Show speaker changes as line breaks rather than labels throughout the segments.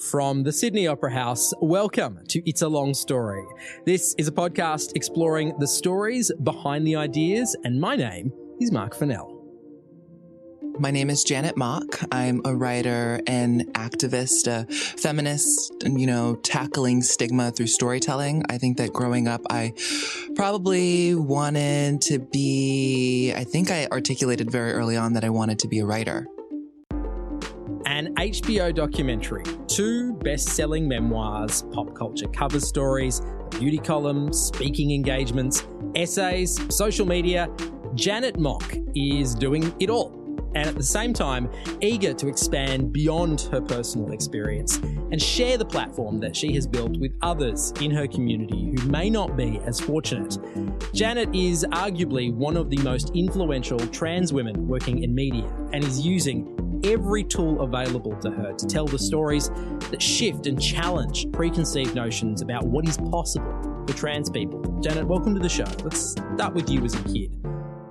From the Sydney Opera House, welcome to It's a Long Story. This is a podcast exploring the stories behind the ideas, and my name is Mark Fennell.
My name is Janet Mock. I'm a writer and activist, a feminist, and, you know, tackling stigma through storytelling. I think that growing up, I probably wanted to be, I think I articulated very early on that I wanted to be a writer.
An HBO documentary, two best selling memoirs, pop culture cover stories, beauty column, speaking engagements, essays, social media. Janet Mock is doing it all and at the same time, eager to expand beyond her personal experience and share the platform that she has built with others in her community who may not be as fortunate. Janet is arguably one of the most influential trans women working in media and is using every tool available to her to tell the stories that shift and challenge preconceived notions about what is possible for trans people. Janet, welcome to the show. Let's start with you as a kid.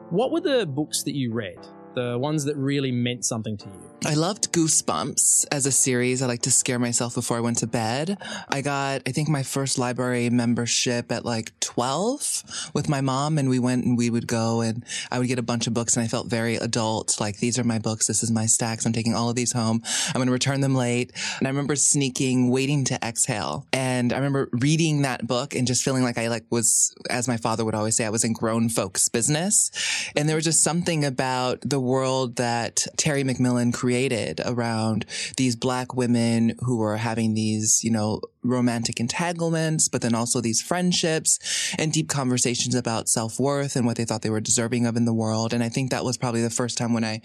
What were the books that you read? The ones that really meant something to you?
I loved Goosebumps as a series. I like to scare myself before I went to bed. I got, I think, my first library membership at like 12 with my mom, and we went and we would go and I would get a bunch of books, and I felt very adult. Like, these are my books. This is my stacks. I'm taking all of these home. I'm going to return them late. And I remember sneaking, waiting to exhale. And I remember reading that book and just feeling like I like was, as my father would always say, I was in grown folks business. And there was just something about the world that Terry McMillan created created around these black women who were having these, you know, romantic entanglements, but then also these friendships and deep conversations about self-worth and what they thought they were deserving of in the world. And I think that was probably the first time when I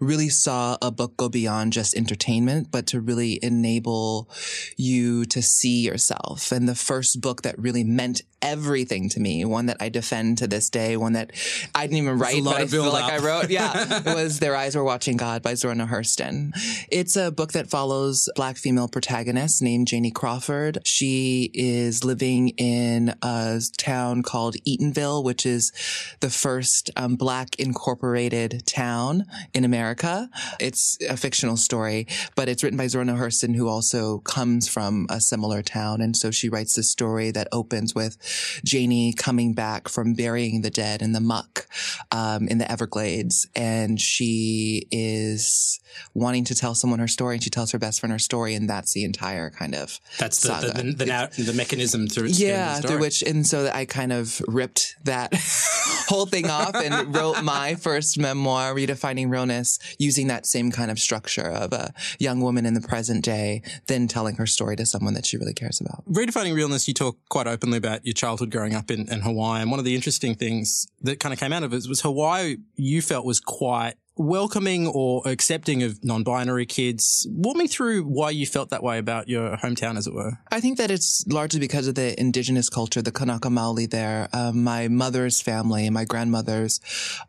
really saw a book go beyond just entertainment, but to really enable you to see yourself. And the first book that really meant everything to me, one that I defend to this day, one that I didn't even write, but I feel like I wrote. Yeah. was Their Eyes Were Watching God by Zora Hurston. It's a book that follows black female protagonist named Janie Crawford she is living in a town called Eatonville, which is the first um, black incorporated town in America. It's a fictional story, but it's written by Zora Neale Hurston, who also comes from a similar town. And so she writes this story that opens with Janie coming back from burying the dead in the muck um, in the Everglades. And she is wanting to tell someone her story, and she tells her best friend her story, and that's the entire kind of
that's the, the, the, the, the, mechanism through
yeah through which and so I kind of ripped that whole thing off and wrote my first memoir, Redefining Realness, using that same kind of structure of a young woman in the present day, then telling her story to someone that she really cares about.
Redefining Realness, you talk quite openly about your childhood growing up in, in Hawaii, and one of the interesting things that kind of came out of it was Hawaii. You felt was quite welcoming or accepting of non-binary kids. Walk me through why you felt that way about your hometown, as it were.
I think that it's largely because of the indigenous culture, the Kanaka Maoli there. Um, my mother's family, my grandmother's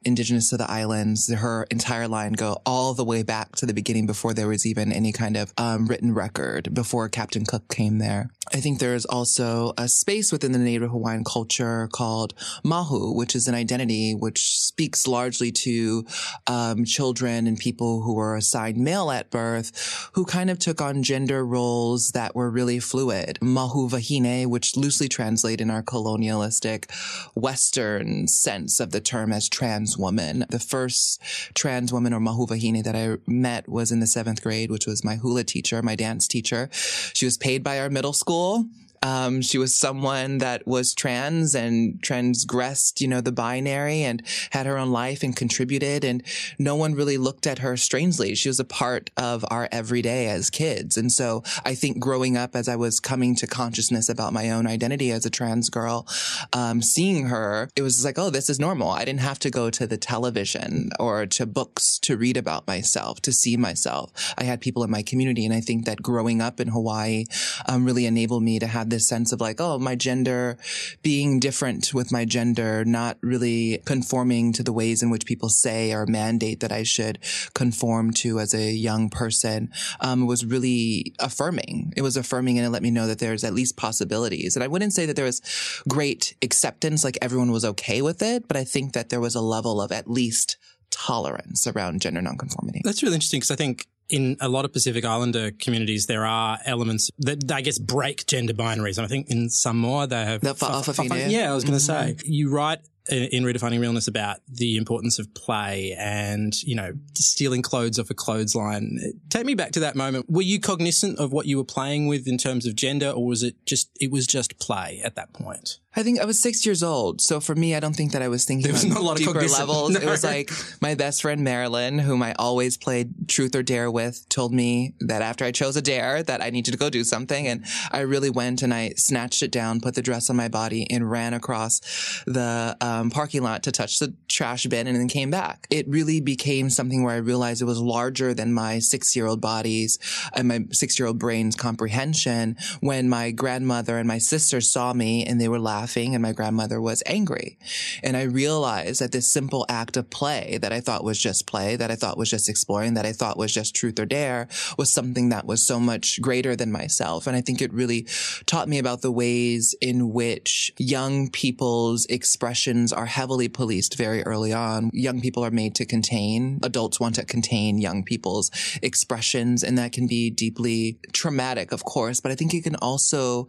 indigenous to the islands, her entire line go all the way back to the beginning before there was even any kind of um, written record, before Captain Cook came there. I think there is also a space within the Native Hawaiian culture called Mahu, which is an identity which speaks largely to um, um, children and people who were assigned male at birth who kind of took on gender roles that were really fluid. Mahu Wahine, which loosely translate in our colonialistic Western sense of the term as trans woman. The first trans woman or Mahu Wahine that I met was in the seventh grade, which was my hula teacher, my dance teacher. She was paid by our middle school. Um, she was someone that was trans and transgressed, you know, the binary and had her own life and contributed. And no one really looked at her strangely. She was a part of our everyday as kids. And so I think growing up as I was coming to consciousness about my own identity as a trans girl, um, seeing her, it was like, oh, this is normal. I didn't have to go to the television or to books to read about myself, to see myself. I had people in my community. And I think that growing up in Hawaii um, really enabled me to have have this sense of like, oh, my gender being different with my gender, not really conforming to the ways in which people say or mandate that I should conform to as a young person, um, was really affirming. It was affirming and it let me know that there's at least possibilities. And I wouldn't say that there was great acceptance, like everyone was okay with it, but I think that there was a level of at least tolerance around gender nonconformity.
That's really interesting because I think in a lot of Pacific Islander communities, there are elements that I guess break gender binaries. And I think in Samoa they have.
The fa- fa- fa-
yeah, I was going to
Mhm.
say. You write in Redefining Realness about the importance of play and, you know, stealing clothes off a clothesline. Take me back to that moment. Were you cognizant of what you were playing with in terms of gender or was it just, it was just play at that point?
I think I was six years old. So for me, I don't think that I was thinking
There was
on
a lot of
deeper levels. It was like my best friend Marilyn, whom I always played truth or dare with, told me that after I chose a dare that I needed to go do something. And I really went and I snatched it down, put the dress on my body and ran across the um, parking lot to touch the trash bin and then came back. It really became something where I realized it was larger than my six year old bodies and my six year old brain's comprehension when my grandmother and my sister saw me and they were laughing and my grandmother was angry. And I realized that this simple act of play that I thought was just play, that I thought was just exploring, that I thought was just truth or dare was something that was so much greater than myself. And I think it really taught me about the ways in which young people's expressions are heavily policed very early on. Young people are made to contain. Adults want to contain young people's expressions and that can be deeply traumatic, of course, but I think it can also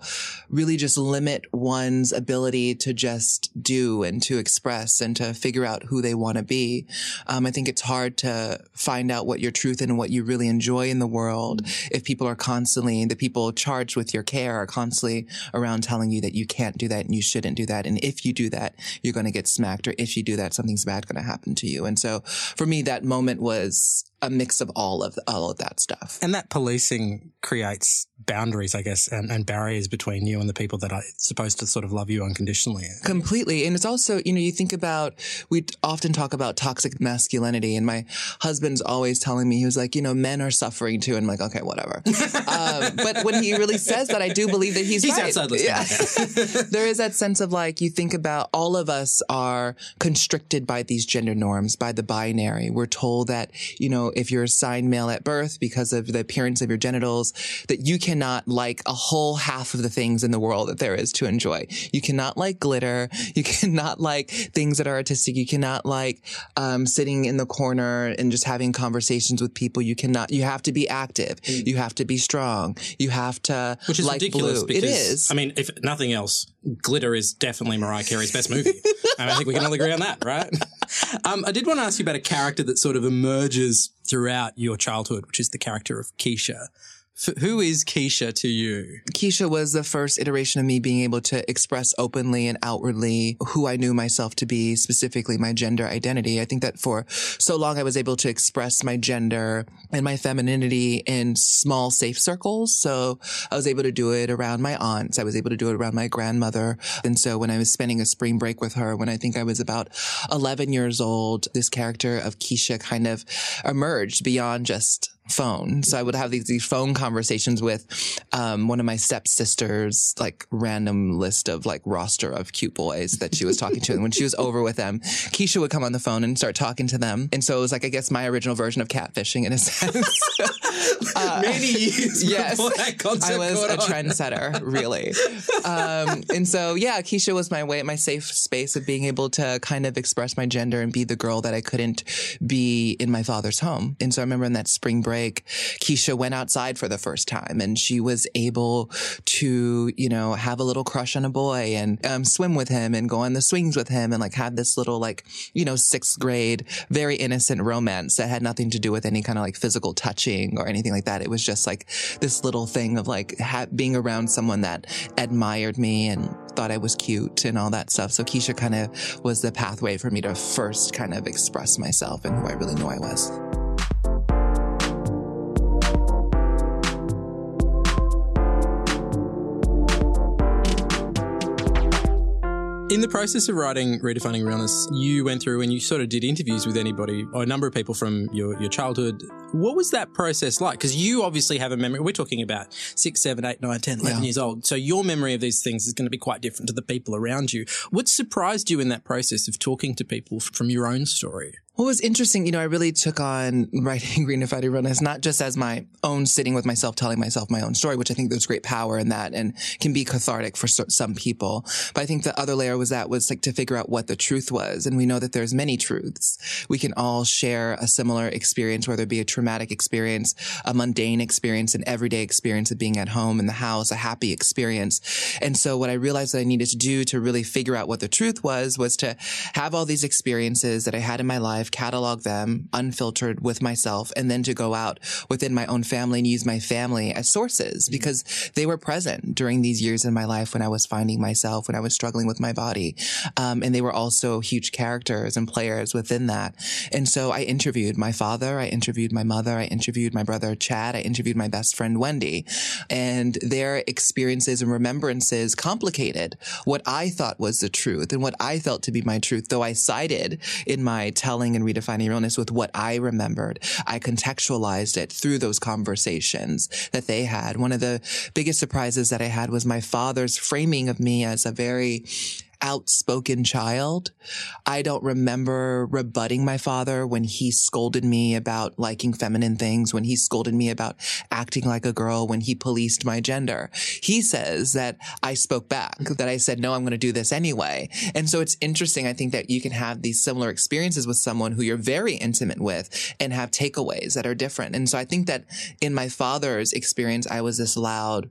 really just limit one's ability to just do and to express and to figure out who they want to be. Um, I think it's hard to find out what your truth and what you really enjoy in the world if people are constantly, the people charged with your care are constantly around telling you that you can't do that and you shouldn't do that. And if you do that, you're going to get smacked or if you do that, something's bad going to happen to you. And so for me, that moment was a mix of all of all of that stuff.
And that policing creates boundaries, I guess, and, and barriers between you and the people that are supposed to sort of love you unconditionally.
Completely. And it's also, you know, you think about, we often talk about toxic masculinity and my husband's always telling me, he was like, you know, men are suffering too. And I'm like, okay, whatever. um, but when he really says that, I do believe that he's,
He's
right.
outside listening.
there is that sense of like, you think about all of us are constricted by these gender norms, by the binary. We're told that, you know, if you're assigned male at birth because of the appearance of your genitals, that you cannot like a whole half of the things in the world that there is to enjoy. You cannot like glitter. You cannot like things that are artistic. You cannot like um, sitting in the corner and just having conversations with people. You cannot. You have to be active. You have to be strong. You have to
Mm. Which is
like
ridiculous
blue.
because,
it is.
I mean, if nothing else, Glitter is definitely Mariah Carey's best movie. and I think we can all agree on that, right? Um, I did want to ask you about a character that sort of emerges throughout your childhood, which is the character of Keisha. Who is Keisha to you?
Keisha was the first iteration of me being able to express openly and outwardly who I knew myself to be, specifically my gender identity. I think that for so long I was able to express my gender and my femininity in small, safe circles. So I was able to do it around my aunts. I was able to do it around my grandmother. And so when I was spending a spring break with her, when I think I was about 11 years old, this character of Keisha kind of emerged beyond just phone. So I would have these, these phone conversations with um, one of my stepsisters, like random list of like roster of cute boys that she was talking to. And when she was over with them, Keisha would come on the phone and start talking to them. And so it was like, I guess my original version of catfishing in a sense. Uh,
Many years
yes,
before that concept
I was a trendsetter, really. um, and so, yeah, Keisha was my way, my safe space of being able to kind of express my gender and be the girl that I couldn't be in my father's home. And so I remember in that spring break, Keisha went outside for the first time and she was able to, you know, have a little crush on a boy and um, swim with him and go on the swings with him and like have this little like, you know, sixth grade, very innocent romance that had nothing to do with any kind of like physical touching or anything like that. It was just like this little thing of like ha- being around someone that admired me and thought I was cute and all that stuff. So Keisha kind of was the pathway for me to first kind of express myself and who I really knew I was.
In the process of writing Redefining Realness, you went through and you sort of did interviews with anybody or a number of people from your, your childhood. What was that process like? Because you obviously have a memory. We're talking about six, seven, eight, nine, 10, 11
Yeah.
years old. So your memory of these things is going to be quite different to the people around you. What surprised you in that process of talking to people from your own story?
What was interesting, you know, I really took on writing Fighting Realness not just as my own sitting with myself, telling myself my own story, which I think there's great power in that and can be cathartic for some people. But I think the other layer was that was like to figure out what the truth was. And we know that there's many truths. We can all share a similar experience, whether it be a traumatic experience, a mundane experience, an everyday experience of being at home in the house, a happy experience. And so what I realized that I needed to do to really figure out what the truth was, was to have all these experiences that I had in my life, catalog them unfiltered with myself, and then to go out within my own family and use my family as sources mm-hmm. because they were present during these years in my life when I was finding myself, when I was struggling with my body. Um, and they were also huge characters and players within that. And so I interviewed my father, I interviewed my mother, I interviewed my brother Chad, I interviewed my best friend Wendy, and their experiences and remembrances complicated what I thought was the truth and what I felt to be my truth, though I sided in my telling and redefining realness with what I remembered. I contextualized it through those conversations that they had. One of the biggest surprises that I had was my father's framing of me as a very outspoken child. I don't remember rebutting my father when he scolded me about liking feminine things, when he scolded me about acting like a girl, when he policed my gender. He says that I spoke back, that I said, no, I'm going to do this anyway. And so it's interesting. I think that you can have these similar experiences with someone who you're very intimate with and have takeaways that are different. And so I think that in my father's experience, I was this loud,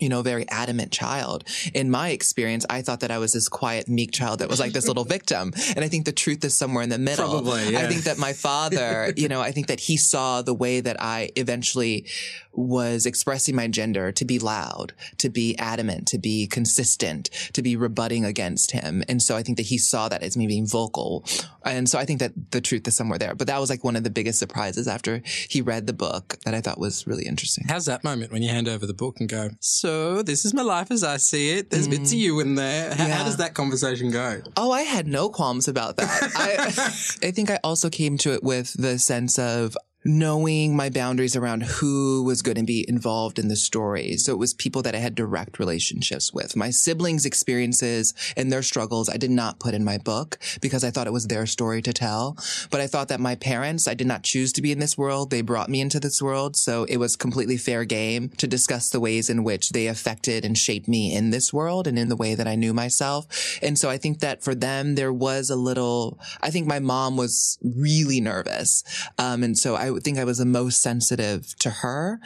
you know, very adamant child. In my experience, I thought that I was this quiet, meek child that was like this little victim. And I think the truth is somewhere in the middle.
Probably, yeah.
I think that my father, you know, I think that he saw the way that I eventually was expressing my gender to be loud, to be adamant, to be consistent, to be rebutting against him. And so I think that he saw that as me being vocal. And so I think that the truth is somewhere there. But that was like one of the biggest surprises after he read the book that I thought was really interesting.
How's that moment when you hand over the book and go, so this is my life as I see it. There's mm. bits of you in there. How, yeah. how, does that conversation go?
Oh, I had no qualms about that. I, I think I also came to it with the sense of knowing my boundaries around who was going to be involved in the story. So it was people that I had direct relationships with. My siblings' experiences and their struggles, I did not put in my book because I thought it was their story to tell. But I thought that my parents, I did not choose to be in this world. They brought me into this world. So it was completely fair game to discuss the ways in which they affected and shaped me in this world and in the way that I knew myself. And so I think that for them, there was a little, I think my mom was really nervous. Um, and so I I think I was the most sensitive to her.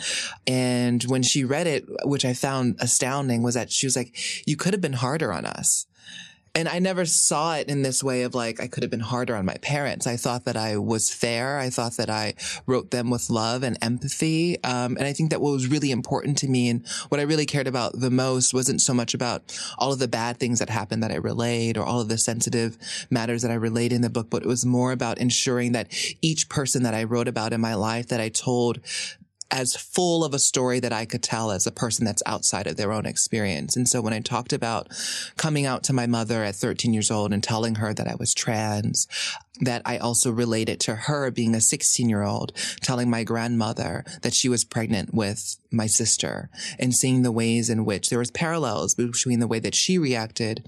And when she read it, which I found astounding was that she was like, you could have been harder on us. And I never saw it in this way of like, I could have been harder on my parents. I thought that I was fair. I thought that I wrote them with love and empathy. Um, and I think that what was really important to me and what I really cared about the most wasn't so much about all of the bad things that happened that I relayed or all of the sensitive matters that I relayed in the book, but it was more about ensuring that each person that I wrote about in my life that I told as full of a story that I could tell as a person that's outside of their own experience. And so when I talked about coming out to my mother at 13 years old and telling her that I was trans, that I also related to her being a 16 year old, telling my grandmother that she was pregnant with my sister and seeing the ways in which there was parallels between the way that she reacted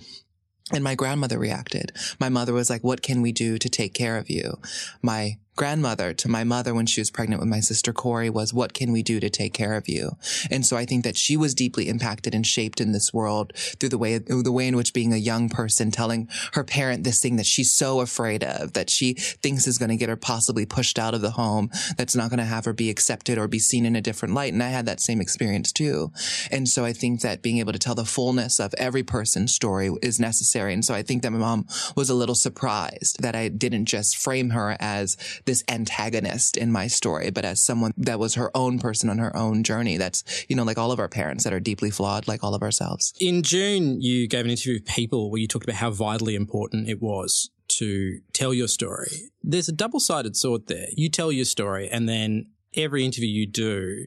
and my grandmother reacted. My mother was like, what can we do to take care of you? My grandmother to my mother when she was pregnant with my sister Corey was, what can we do to take care of you? And so I think that she was deeply impacted and shaped in this world through the way, the way in which being a young person telling her parent this thing that she's so afraid of, that she thinks is going to get her possibly pushed out of the home, that's not going to have her be accepted or be seen in a different light. And I had that same experience too. And so I think that being able to tell the fullness of every person's story is necessary. And so I think that my mom was a little surprised that I didn't just frame her as this antagonist in my story, but as someone that was her own person on her own journey. That's, you know, like all of our parents that are deeply flawed, like all of ourselves.
In June, you gave an interview with People where you talked about how vitally important it was to tell your story. There's a double sided sword there. You tell your story, and then every interview you do,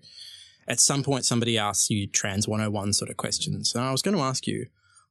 at some point somebody asks you trans 101 sort of questions. And I was going to ask you,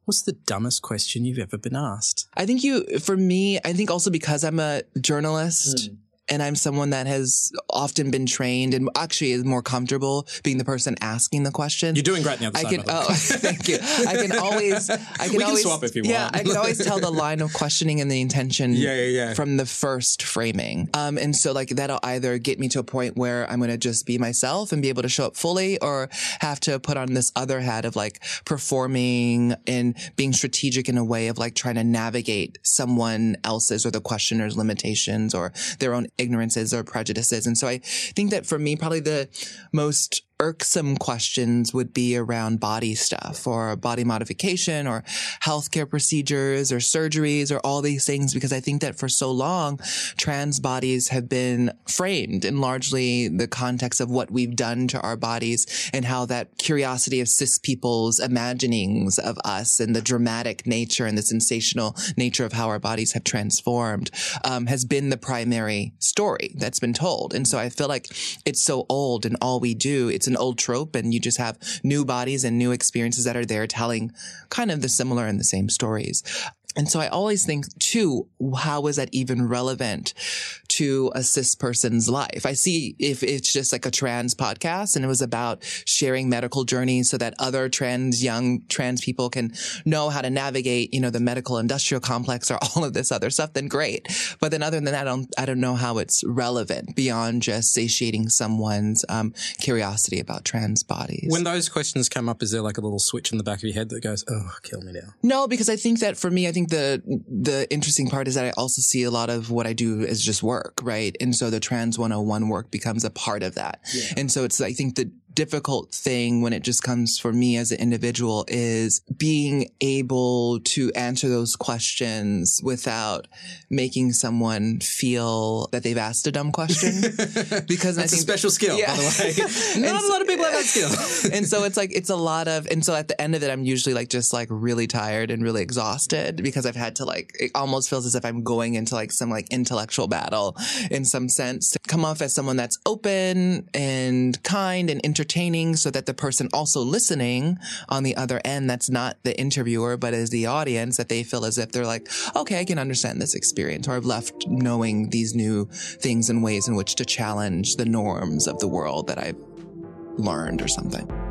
What's the dumbest question you've ever been asked?
I think you, for me, I think also because I'm a journalist, mm and I'm someone that has often been trained and actually is more comfortable being the person asking the question.
You're doing great now. I
can. Oh, thank you. I can always. I can
we
always.
Can swap if you
yeah,
want.
I can always tell the line of questioning and the intention.
Yeah, yeah, yeah.
From the first framing. Um, and so like that'll either get me to a point where I'm going to just be myself and be able to show up fully, or have to put on this other hat of like performing and being strategic in a way of like trying to navigate someone else's or the questioner's limitations or their own ignorances or prejudices. And so I think that for me, probably the most irksome questions would be around body stuff or body modification or healthcare procedures or surgeries or all these things because I think that for so long trans bodies have been framed in largely the context of what we've done to our bodies and how that curiosity of cis people's imaginings of us and the dramatic nature and the sensational nature of how our bodies have transformed um, has been the primary story that's been told. And so I feel like it's so old and all we do it's it's an old trope and you just have new bodies and new experiences that are there telling kind of the similar and the same stories. And so I always think too, how is that even relevant to a cis person's life? I see if it's just like a trans podcast and it was about sharing medical journeys so that other trans, young trans people can know how to navigate, you know, the medical industrial complex or all of this other stuff, then great. But then other than that, I don't, I don't know how it's relevant beyond just satiating someone's um, curiosity about trans bodies.
When those questions come up, is there like a little switch in the back of your head that goes, oh, kill me now?
No, because I think that for me, I think the the interesting part is that I also see a lot of what I do as just work, right? And so the Trans 101 work becomes a part of that. Yeah. And so it's I think the difficult thing when it just comes for me as an individual is being able to answer those questions without making someone feel that they've asked a dumb question.
because that's a special skill, yeah. by the way. Not a lot of people have that skill.
and so it's like, it's a lot of, and so at the end of it, I'm usually like just like really tired and really exhausted because I've had to like, it almost feels as if I'm going into like some like intellectual battle in some sense to come off as someone that's open and kind and entertaining entertaining so that the person also listening on the other end, that's not the interviewer, but is the audience, that they feel as if they're like, okay, I can understand this experience, or I've left knowing these new things and ways in which to challenge the norms of the world that I've learned or something.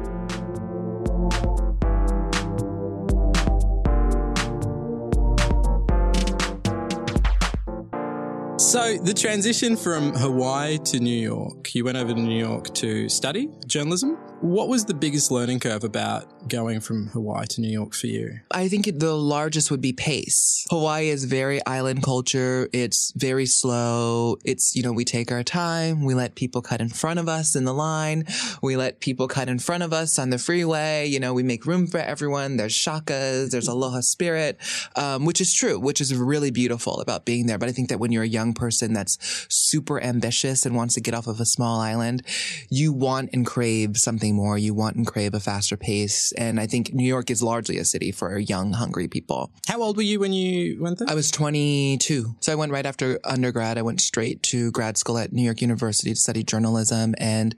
So the transition from Hawaii to New York, you went over to New York to study journalism. What was the biggest learning curve about going from Hawaii to New York for you?
I think the largest would be pace. Hawaii is very island culture. It's very slow. It's, you know, we take our time. We let people cut in front of us in the line. We let people cut in front of us on the freeway. You know, we make room for everyone. There's shakas. There's aloha spirit, um, which is true, which is really beautiful about being there. But I think that when you're a young person that's super ambitious and wants to get off of a small island, you want and crave something more. You want and crave a faster pace. And I think New York is largely a city for young, hungry people.
How old were you when you went there?
I was 22. So I went right after undergrad. I went straight to grad school at New York University to study journalism. And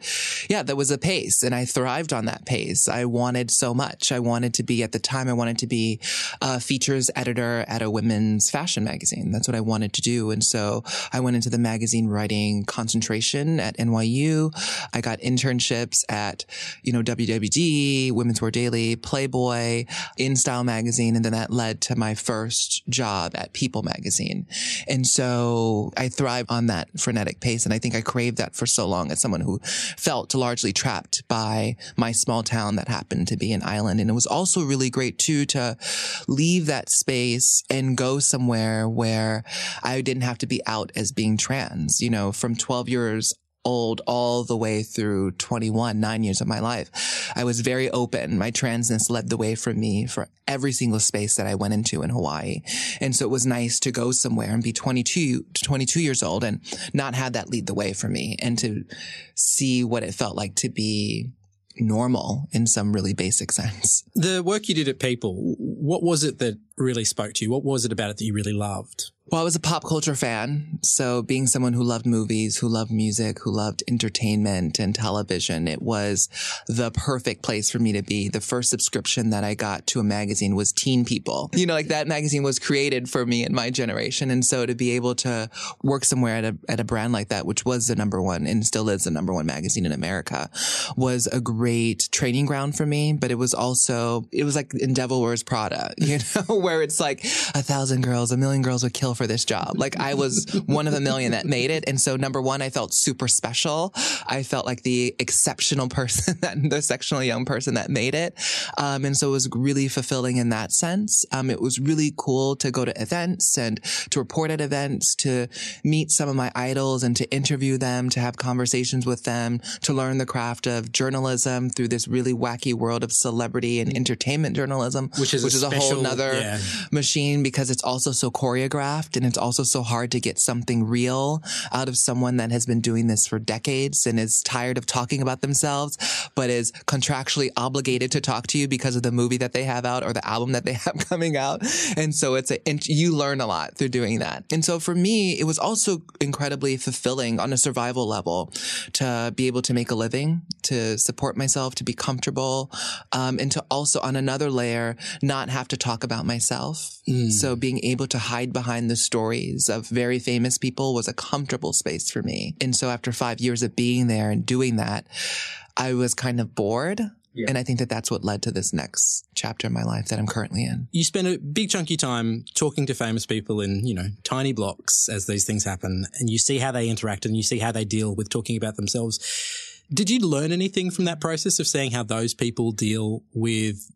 yeah, that was a pace and I thrived on that pace. I wanted so much. I wanted to be at the time, I wanted to be a features editor at a women's fashion magazine. That's what I wanted to do. And so I went into the magazine writing concentration at NYU. I got internships at you know, WWD, Women's Wear Daily, Playboy, InStyle magazine. And then that led to my first job at People magazine. And so I thrive on that frenetic pace. And I think I craved that for so long as someone who felt largely trapped by my small town that happened to be an island. And it was also really great too to leave that space and go somewhere where I didn't have to be out as being trans. You know, from 12 years old all the way through 21, nine years of my life. I was very open. My transness led the way for me for every single space that I went into in Hawaii. And so it was nice to go somewhere and be 22 to 22 years old and not have that lead the way for me and to see what it felt like to be normal in some really basic sense.
The work you did at People, what was it that really spoke to you? What was it about it that you really loved?
Well, I was a pop culture fan. So being someone who loved movies, who loved music, who loved entertainment and television, it was the perfect place for me to be. The first subscription that I got to a magazine was Teen People. You know, like that magazine was created for me and my generation. And so to be able to work somewhere at a, at a brand like that, which was the number one and still is the number one magazine in America was a great training ground for me. But it was also, it was like in Devil Wears Prada, you know, where it's like a thousand girls, a million girls would kill for this job. Like I was one of a million that made it. And so number one, I felt super special. I felt like the exceptional person that the exceptional young person that made it. Um, and so it was really fulfilling in that sense. Um, it was really cool to go to events and to report at events, to meet some of my idols and to interview them, to have conversations with them, to learn the craft of journalism through this really wacky world of celebrity and entertainment journalism,
Which is a
which is a whole nother
yeah.
machine because it's also so choreographed and it's also so hard to get something real out of someone that has been doing this for decades and is tired of talking about themselves, but is contractually obligated to talk to you because of the movie that they have out or the album that they have coming out. And so it's a, and you learn a lot through doing that. And so for me, it was also incredibly fulfilling on a survival level to be able to make a living, to support myself, to be comfortable, um, and to also on another layer, not have to talk about myself. So being able to hide behind the stories of very famous people was a comfortable space for me. And so after five years of being there and doing that, I was kind of bored. And I think that that's what led to this next chapter in my life that I'm currently in.
You spend a big chunky time talking to famous people in, you know, tiny blocks as these things happen and you see how they interact and you see how they deal with talking about themselves. Did you learn anything from that process of seeing how those people deal with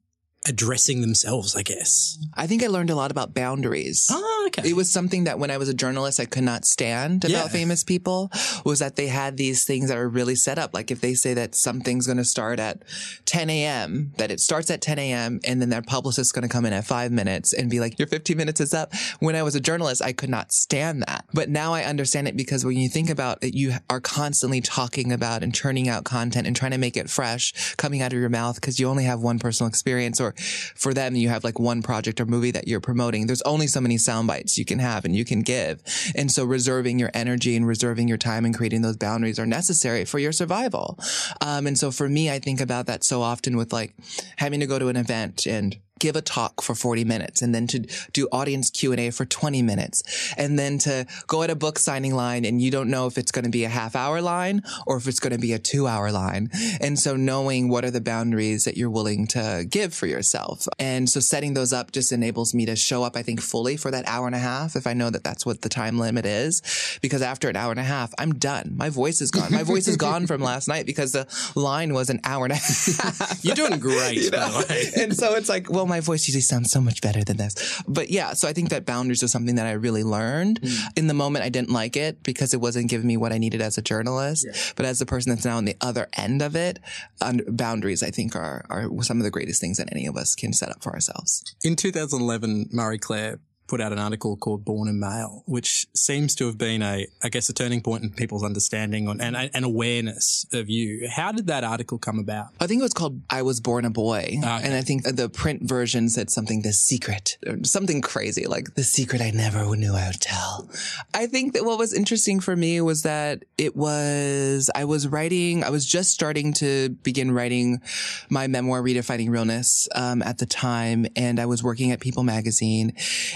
addressing themselves, I guess?
I think I learned a lot about boundaries.
Oh, okay.
It was something that when I was a journalist, I could not stand about
Yeah.
famous people was that they had these things that are really set up. Like if they say that something's going to start at 10 a.m., that it starts at 10 a.m. and then their publicist is going to come in at five minutes and be like, your 15 minutes is up. When I was a journalist, I could not stand that. But now I understand it because when you think about it, you are constantly talking about and churning out content and trying to make it fresh coming out of your mouth because you only have one personal experience or for them, you have like one project or movie that you're promoting. There's only so many sound bites you can have and you can give. And so reserving your energy and reserving your time and creating those boundaries are necessary for your survival. Um, and so for me, I think about that so often with like having to go to an event and give a talk for 40 minutes and then to do audience Q&A for 20 minutes and then to go at a book signing line and you don't know if it's going to be a half hour line or if it's going to be a two hour line. And so knowing what are the boundaries that you're willing to give for yourself. And so setting those up just enables me to show up, I think, fully for that hour and a half if I know that that's what the time limit is. Because after an hour and a half, I'm done. My voice is gone. My voice is gone from last night because the line was an hour and a half.
You're doing great,
You
by
know?
the way.
and so it's like, well, my voice usually sounds so much better than this. But yeah, so I think that boundaries was something that I really learned. Mm. In the moment, I didn't like it because it wasn't giving me what I needed as a journalist. But as the person that's now on the other end of it, un- boundaries, I think, are, are some of the greatest things that any of us can set up for ourselves.
In 2011, Marie Claire put out an article called Born a Male, which seems to have been a, I guess, a turning point in people's understanding on, and an awareness of you. How did that article come about?
I think it was called I Was Born a Boy. And I think the print version said something, The Secret, something crazy, like The Secret I Never Knew I Would Tell. I think that what was interesting for me was that it was, I was writing, I was just starting to begin writing my memoir, Redefining Realness, um, at the time. And I was working at People magazine.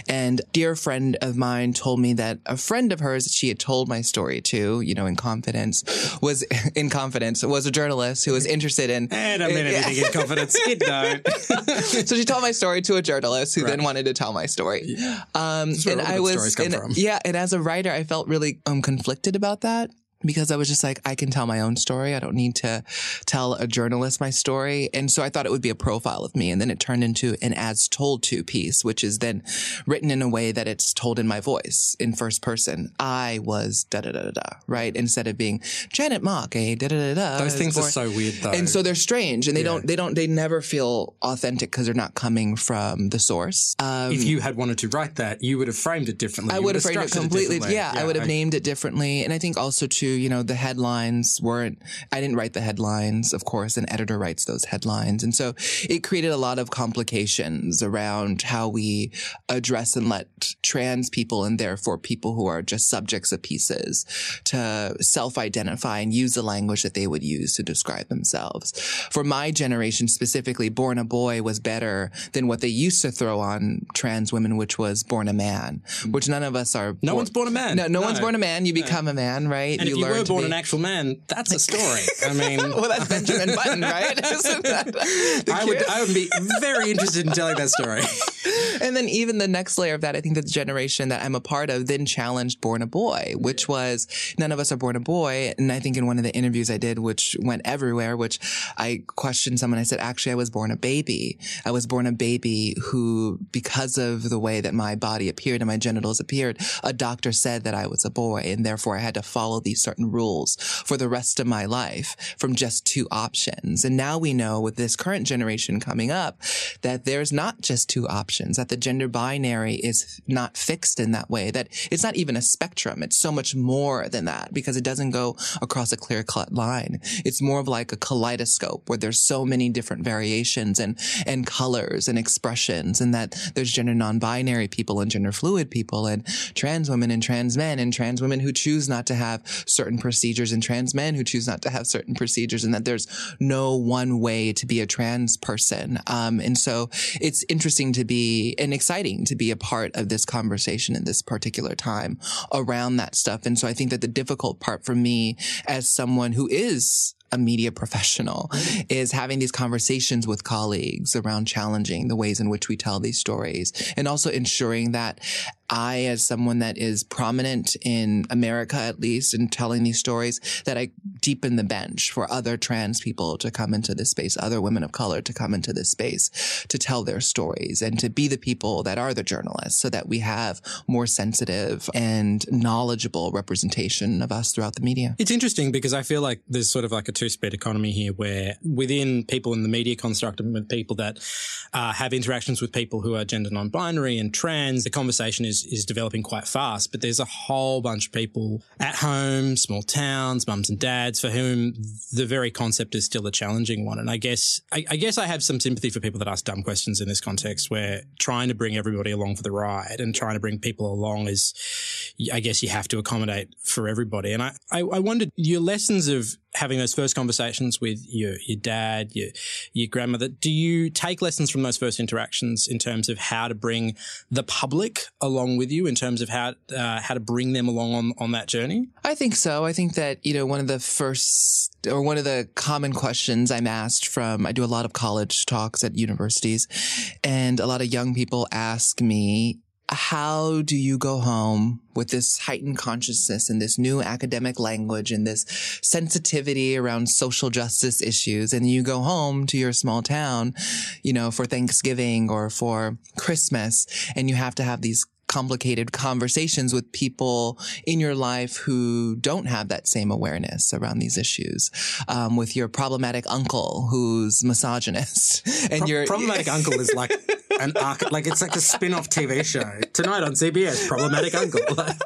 And a dear friend of mine told me that a friend of hers that she had told my story to, you know, in confidence, was in confidence, was a journalist who was interested in.
And I mean
Yeah.
anything in confidence. You don't.
so she told my story to a journalist who then wanted to tell my story. Um,
where
and
all
I was,
come
and-
from.
yeah, and as a writer, I felt really um, conflicted about that. Because I was just like, I can tell my own story. I don't need to tell a journalist my story. And so I thought it would be a profile of me. And then it turned into an as told to piece, which is then written in a way that it's told in my voice in first person. I was da da da da da, right? Instead of being Janet Mock, eh? Da da da da.
Those things are so weird, though.
and so they're strange and they
Yeah.
don't, they don't, they never feel authentic because they're not coming from the source. Um,
if you had wanted to write that, you would have framed it differently.
I would have framed it completely.
differently.
yeah, I would have named it differently. And I think also too, you know, the headlines weren't, I didn't write the headlines, of course, an editor writes those headlines. And so it created a lot of complications around how we address and let trans people and therefore people who are just subjects of pieces to self-identify and use the language that they would use to describe themselves. For my generation specifically, born a boy was better than what they used to throw on trans women, which was born a man, mm. which none of us are.
No
born-
one's born a man.
No, no, one's born a man. You become a man, right?
And
you
if you
learn
were
to
born
be-
an actual man, that's a story. I mean,
well, that's Benjamin Button, right? Isn't that
I would I would be very interested in telling that story.
and then even the next layer of that, I think that the generation that I'm a part of then challenged Born a Boy, which was none of us are born a boy. And I think in one of the interviews I did, which went everywhere, which I questioned someone, I said, actually, I was born a baby. I was born a baby who, because of the way that my body appeared and my genitals appeared, a doctor said that I was a boy. And therefore I had to follow these certain rules for the rest of my life from just two options. And now we know with this current generation coming up that there's not just two options, that the gender binary is not fixed in that way, that it's not even a spectrum. It's so much more than that because it doesn't go across a clear cut line. It's more of like a kaleidoscope where there's so many different variations and, and colors and expressions and that there's gender non-binary people and gender fluid people and trans women and trans men and trans women who choose not to have certain procedures in trans men who choose not to have certain procedures and that there's no one way to be a trans person. Um, and so it's interesting to be and exciting to be a part of this conversation in this particular time around that stuff. And so I think that the difficult part for me as someone who is a media professional mm-hmm. is having these conversations with colleagues around challenging the ways in which we tell these stories and also ensuring that I, as someone that is prominent in America, at least, in telling these stories, that I deepen the bench for other trans people to come into this space, other women of color to come into this space to tell their stories and to be the people that are the journalists so that we have more sensitive and knowledgeable representation of us throughout the media.
It's interesting because I feel like there's sort of like a two speed economy here where within people in the media construct and with people that uh, have interactions with people who are gender non binary and trans, the conversation is, is developing quite fast. But there's a whole bunch of people at home, small towns, mums and dads for whom the very concept is still a challenging one. And I guess, I, I guess I have some sympathy for people that ask dumb questions in this context where trying to bring everybody along for the ride and trying to bring people along is, I guess you have to accommodate for everybody. And I, I, I wondered your lessons of having those first conversations with your, your dad, your, your grandmother. Do you take lessons from those first interactions in terms of how to bring the public along with you in terms of how, uh, how to bring them along on, on that journey?
I think so. I think that, you know, one of the first or one of the common questions I'm asked from, I do a lot of college talks at universities and a lot of young people ask me, how do you go home with this heightened consciousness and this new academic language and this sensitivity around social justice issues? And you go home to your small town, you know, for Thanksgiving or for Christmas and you have to have these complicated conversations with people in your life who don't have that same awareness around these issues. Um, with your problematic uncle who's misogynist and
Pro-
your
problematic uncle is like an arc, like it's like a spin-off TV show tonight on CBS. Problematic uncle. Like,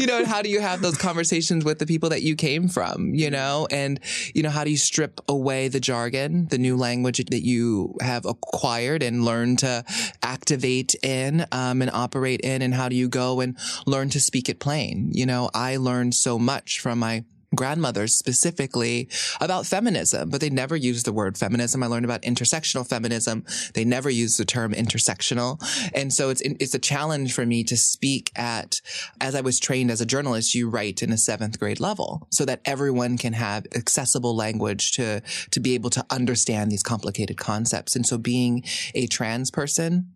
you know, how do you have those conversations with the people that you came from, you know? And, you know, how do you strip away the jargon, the new language that you have acquired and learn to activate in, um, and operate in? And how do you go and learn to speak it plain? You know, I learned so much from my grandmothers specifically about feminism, but they never used the word feminism. I learned about intersectional feminism. They never used the term intersectional. And so it's, it's a challenge for me to speak at, as I was trained as a journalist, you write in a seventh grade level so that everyone can have accessible language to, to be able to understand these complicated concepts. And so being a trans person,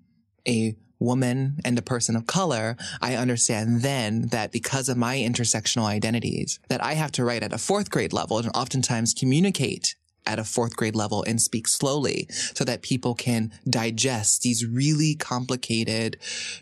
a woman and a person of color, I understand then that because of my intersectional identities, that I have to write at a fourth grade level and oftentimes communicate at a fourth grade level and speak slowly so that people can digest these really complicated,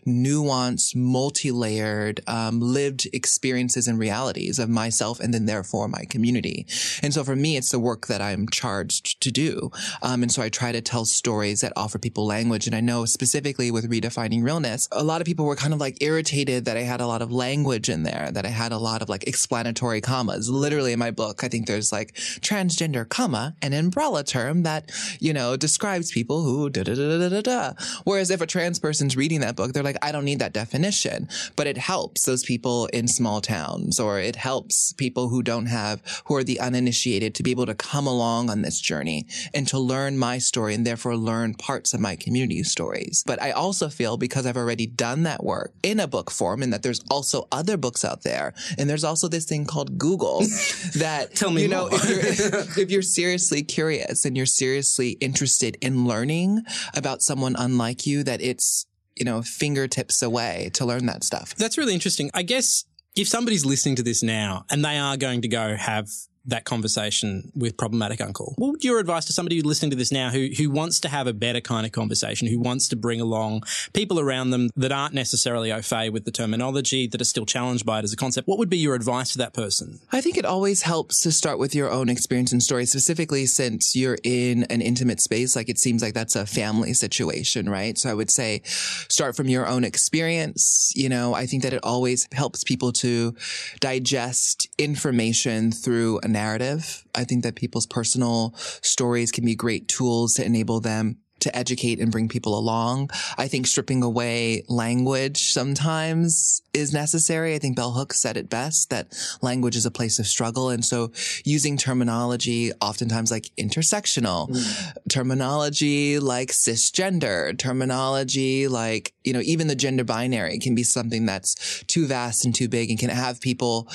nuanced, multi-layered, um, lived experiences and realities of myself and then therefore my community. And so for me, it's the work that I'm charged to do. Um, and so I try to tell stories that offer people language. And I know specifically with redefining realness, a lot of people were kind of like irritated that I had a lot of language in there, that I had a lot of like explanatory commas. Literally in my book, I think there's like transgender comma an umbrella term that, you know, describes people who da da da da da da. Whereas if a trans person's reading that book, they're like, I don't need that definition, but it helps those people in small towns or it helps people who don't have, who are the uninitiated to be able to come along on this journey and to learn my story and therefore learn parts of my community stories. But I also feel because I've already done that work in a book form and that there's also other books out there and there's also this thing called Google that,
Tell me
you know, if you're, if you're seriously curious and you're seriously interested in learning about someone unlike you, that it's, you know, fingertips away to learn that stuff.
That's really interesting. I guess if somebody's listening to this now and they are going to go have that conversation with problematic uncle, what would your advice to somebody who's listening to this now who who wants to have a better kind of conversation, who wants to bring along people around them that aren't necessarily au fait with the terminology, that are still challenged by it as a concept? What would be your advice to that person?
I think it always helps to start with your own experience and story, specifically since you're in an intimate space. Like it seems like that's a family situation, right? So I would say start from your own experience. You know, I think that it always helps people to digest information through a narrative. I think that people's personal stories can be great tools to enable them to educate and bring people along. I think stripping away language sometimes is necessary. I think Bell Hooks said it best that language is a place of struggle. And so using terminology oftentimes like intersectional, hmm. terminology like cisgender, terminology like, you know, even the gender binary can be something that's too vast and too big and can have people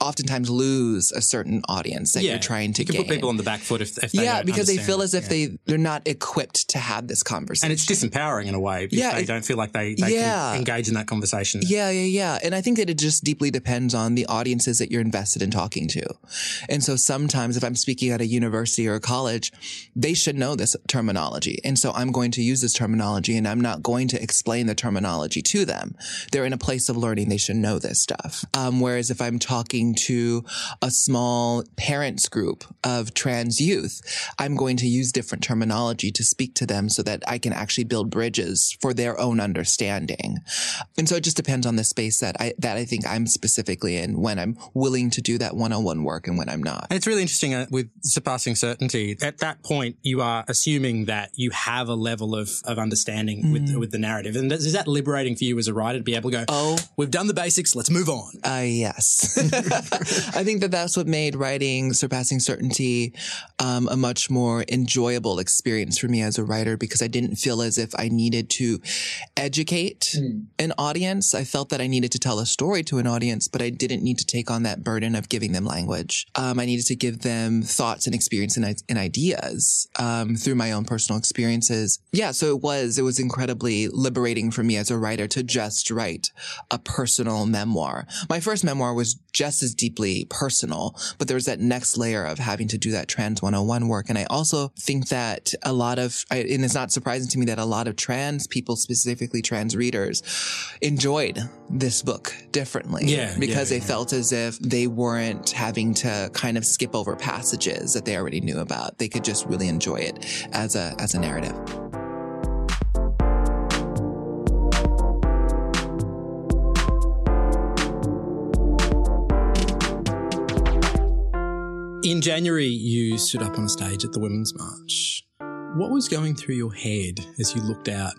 oftentimes lose a certain audience that you're trying to get.
you can
gain.
put people on the back foot if, if they
yeah, because they feel as if
Yeah.
they they're not equipped to have this conversation.
and it's disempowering in a way
Yeah,
they
it-
don't feel like they, they
Yeah.
can engage in that conversation.
Yeah, yeah, yeah. And I think that it just deeply depends on the audiences that you're invested in talking to. And so sometimes if I'm speaking at a university or a college, they should know this terminology. And so I'm going to use this terminology and I'm not going to explain the terminology to them. They're in a place of learning. They should know this stuff. Um, whereas if I'm talking to a small parents group of trans youth, I'm going to use different terminology to speak to them so that I can actually build bridges for their own understanding. And so it just depends on the space that I that I think I'm specifically in when I'm willing to do that one-on-one work and when I'm not.
And it's really interesting uh, with surpassing certainty. At that point, you are assuming that you have a level of, of understanding with with the narrative, and is that liberating for you as a writer to be able to go,
Oh.
we've done the basics, let's move on."
Uh, yes. I think that that's what made writing Surpassing Certainty um, a much more enjoyable experience for me as a writer because I didn't feel as if I needed to educate an audience. I felt that I needed to tell a story to an audience, but I didn't need to take on that burden of giving them language. Um, I needed to give them thoughts and experience and, and ideas um, through my own personal experiences. Yeah, so it was it was incredibly liberating for me as a writer to just write a personal memoir. My first memoir was just as deeply personal, but there was that next layer of having to do that trans 101 work. And I also think that a lot of, I- and it's not surprising to me that a lot of trans people, specifically trans readers, enjoyed this book differently.
Yeah,
Because
yeah,
they felt as if they weren't having to kind of skip over passages that they already knew about. They could just really enjoy it as a, as a narrative.
In January, you stood up on a stage at the Women's March. What was going through your head as you looked out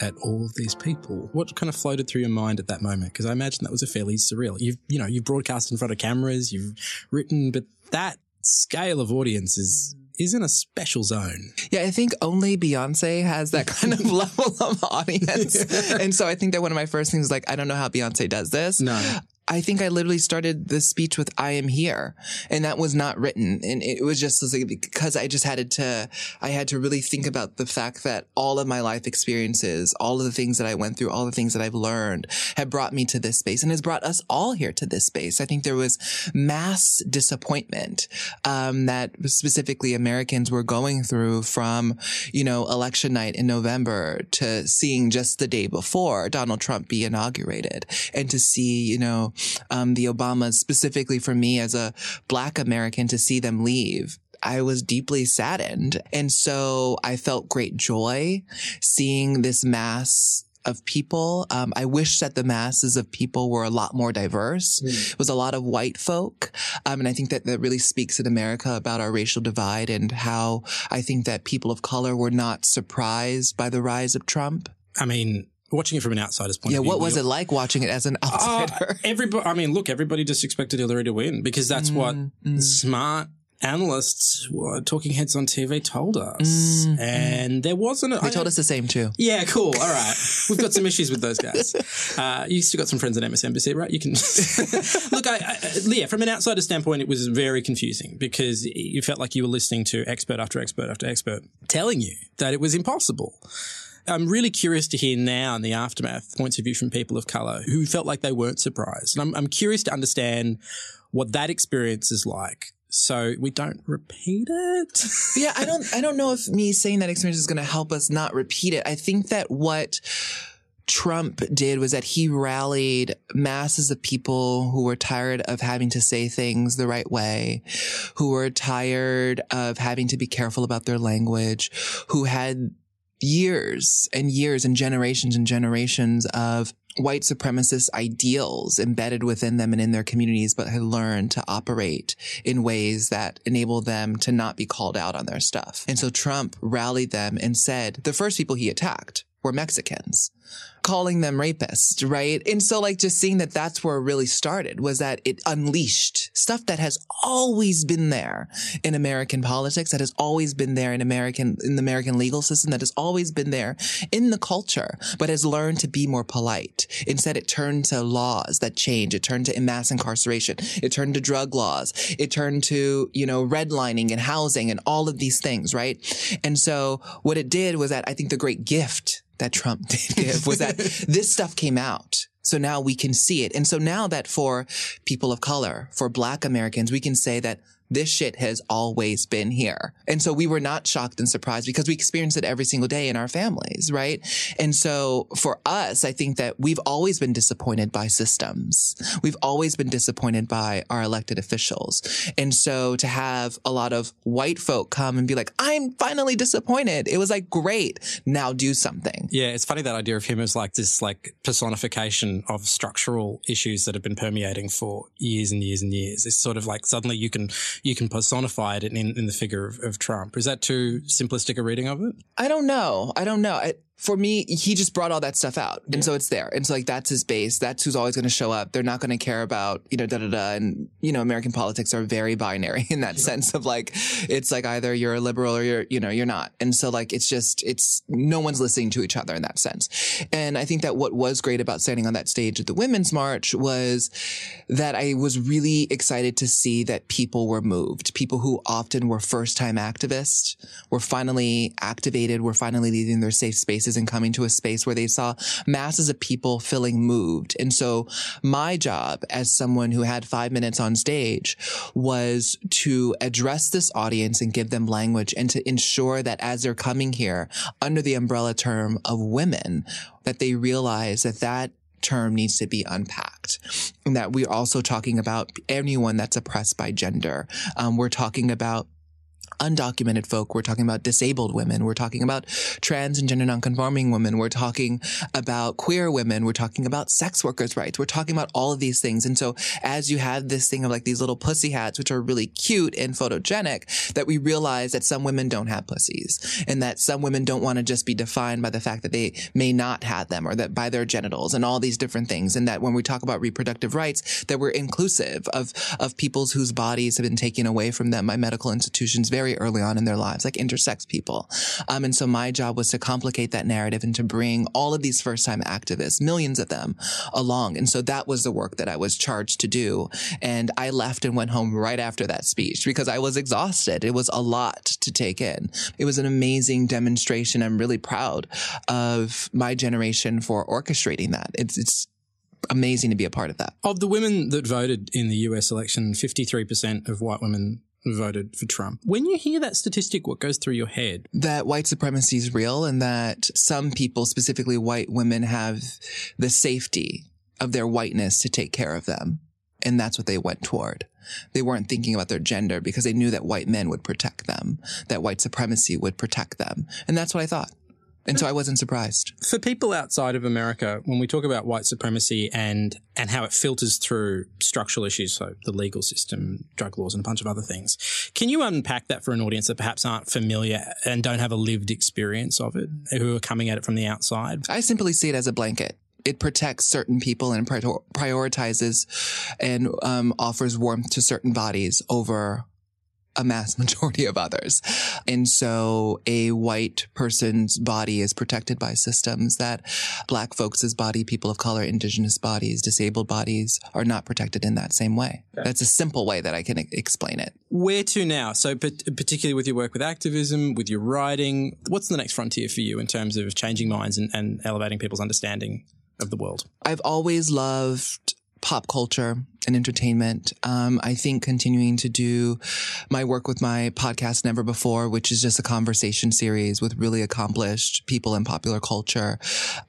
at all of these people? What kind of floated through your mind at that moment? Because I imagine that was a fairly surreal. You've, you know, you've broadcast in front of cameras, you've written, but that scale of audience is is in a special zone.
Yeah, I think only Beyonce has that kind of level of audience. and so I think that one of my first things was like, I don't know how Beyonce does this.
No.
I think I literally started the speech with "I am here," and that was not written, and it was just because I just had to, I had to really think about the fact that all of my life experiences, all of the things that I went through, all the things that I've learned, have brought me to this space, and has brought us all here to this space. I think there was mass disappointment um, that specifically Americans were going through from, you know, election night in November to seeing just the day before Donald Trump be inaugurated, and to see, you know um, the Obamas, specifically for me as a black American, to see them leave. I was deeply saddened. And so I felt great joy seeing this mass of people. Um, I wish that the masses of people were a lot more diverse. Mm. It was a lot of white folk. Um, and I think that that really speaks in America about our racial divide and how I think that people of color were not surprised by the rise of Trump.
I mean, watching it from an outsider's point
yeah,
of view.
Yeah, what was it like watching it as an uh, outsider? Uh,
everybody, I mean, look, everybody just expected Hillary to win because that's mm, what mm. smart analysts, talking heads on TV told us. Mm, and there wasn't
a, They told us the same too.
Yeah, cool. All right. We've got some issues with those guys. Uh, you still got some friends at MSNBC, right? You can look, I, I, yeah, from an outsider standpoint, it was very confusing because you felt like you were listening to expert after expert after expert telling you that it was impossible. I'm really curious to hear now in the aftermath points of view from people of color who felt like they weren't surprised. And I'm, I'm curious to understand what that experience is like so we don't repeat it.
yeah, I don't I don't know if me saying that experience is going to help us not repeat it. I think that what Trump did was that he rallied masses of people who were tired of having to say things the right way, who were tired of having to be careful about their language, who had years and years and generations and generations of white supremacist ideals embedded within them and in their communities, but had learned to operate in ways that enable them to not be called out on their stuff. And so Trump rallied them and said the first people he attacked were Mexicans calling them rapists, right? And so like just seeing that that's where it really started was that it unleashed stuff that has always been there in American politics, that has always been there in American, in the American legal system, that has always been there in the culture, but has learned to be more polite. Instead, it turned to laws that change. It turned to mass incarceration. It turned to drug laws. It turned to, you know, redlining and housing and all of these things, right? And so what it did was that I think the great gift that Trump did give was that this stuff came out. So now we can see it. And so now that for people of color, for black Americans, we can say that this shit has always been here. And so we were not shocked and surprised because we experience it every single day in our families, right? And so for us, I think that we've always been disappointed by systems. We've always been disappointed by our elected officials. And so to have a lot of white folk come and be like, I'm finally disappointed. It was like, great. Now do something.
Yeah. It's funny that idea of him as like this like personification of structural issues that have been permeating for years and years and years. It's sort of like suddenly you can you can personify it in, in the figure of, of Trump. Is that too simplistic a reading of it?
I don't know. I don't know. I, for me, he just brought all that stuff out. And yeah. so it's there. And so like that's his base. That's who's always going to show up. They're not going to care about, you know, da da da. And, you know, American politics are very binary in that yeah. sense of like, it's like either you're a liberal or you're, you know, you're not. And so like, it's just, it's, no one's listening to each other in that sense. And I think that what was great about standing on that stage at the Women's March was that I was really excited to see that people were moved. People who often were first time activists were finally activated, were finally leaving their safe spaces and coming to a space where they saw masses of people feeling moved. And so my job as someone who had five minutes on stage was to address this audience and give them language and to ensure that as they're coming here under the umbrella term of women, that they realize that that term needs to be unpacked. And that we're also talking about anyone that's oppressed by gender. Um, we're talking about undocumented folk. We're talking about disabled women. We're talking about trans and gender nonconforming women. We're talking about queer women. We're talking about sex workers' rights. We're talking about all of these things. And so as you have this thing of like these little pussy hats, which are really cute and photogenic, that we realize that some women don't have pussies and that some women don't want to just be defined by the fact that they may not have them or that by their genitals and all these different things. And that when we talk about reproductive rights, that we're inclusive of, of peoples whose bodies have been taken away from them by medical institutions very very early on in their lives, like intersex people. Um, and so my job was to complicate that narrative and to bring all of these first time activists, millions of them along. And so that was the work that I was charged to do. And I left and went home right after that speech because I was exhausted. It was a lot to take in. It was an amazing demonstration. I'm really proud of my generation for orchestrating that. It's, it's, amazing to be a part of that.
Of the women that voted in the US election, 53% of white women voted for Trump. When you hear that statistic, what goes through your head?
That white supremacy is real and that some people, specifically white women, have the safety of their whiteness to take care of them. And that's what they went toward. They weren't thinking about their gender because they knew that white men would protect them, that white supremacy would protect them. And that's what I thought. And so I wasn't surprised.
For people outside of America, when we talk about white supremacy and and how it filters through structural issues, so the legal system, drug laws, and a bunch of other things, can you unpack that for an audience that perhaps aren't familiar and don't have a lived experience of it, who are coming at it from the outside?
I simply see it as a blanket it protects certain people and prioritizes and um, offers warmth to certain bodies over a mass majority of others. And so a white person's body is protected by systems that black folks' body, people of color, indigenous bodies, disabled bodies are not protected in that same way. Okay. That's a simple way that I can explain it.
Where to now? So particularly with your work with activism, with your writing, what's the next frontier for you in terms of changing minds and, and elevating people's understanding of the world?
I've always loved pop culture and entertainment. Um, I think continuing to do my work with my podcast Never Before, which is just a conversation series with really accomplished people in popular culture,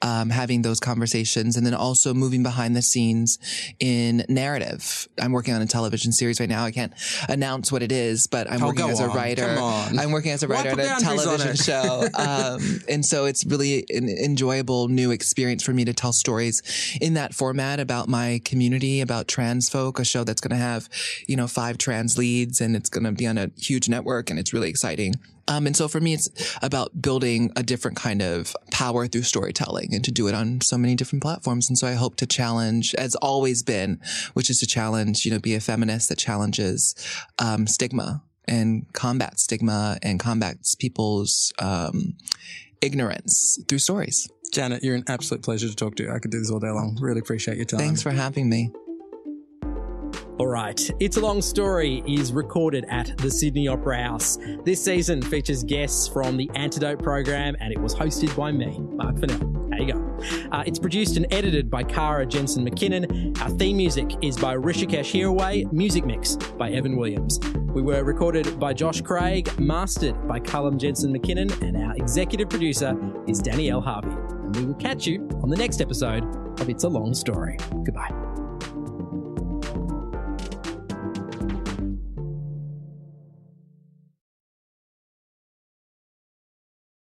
um, having those conversations and then also moving behind the scenes in narrative. I'm working on a television series right now. I can't announce what it is, but I'm oh, working as a writer. I'm working as a writer on a television show. Um, and so it's really an enjoyable new experience for me to tell stories in that format about my community, about trans trans folk, a show that's going to have, you know, five trans leads and it's going to be on a huge network and it's really exciting. Um, and so for me, it's about building a different kind of power through storytelling and to do it on so many different platforms. And so I hope to challenge, as always been, which is to challenge, you know, be a feminist that challenges, um, stigma and combat stigma and combats people's, um, ignorance through stories.
Janet, you're an absolute pleasure to talk to. I could do this all day long. Really appreciate your time.
Thanks for having me.
All right, It's a Long Story is recorded at the Sydney Opera House. This season features guests from the Antidote program and it was hosted by me, Mark Fennell. There you go. Uh, it's produced and edited by Kara Jensen McKinnon. Our theme music is by Hrishikesh Hirway, music mix by Evan Williams. We were recorded by Josh Craig, mastered by Callum Jensen McKinnon, and our executive producer is Danielle Harvey. And we will catch you on the next episode of It's a Long Story. Goodbye.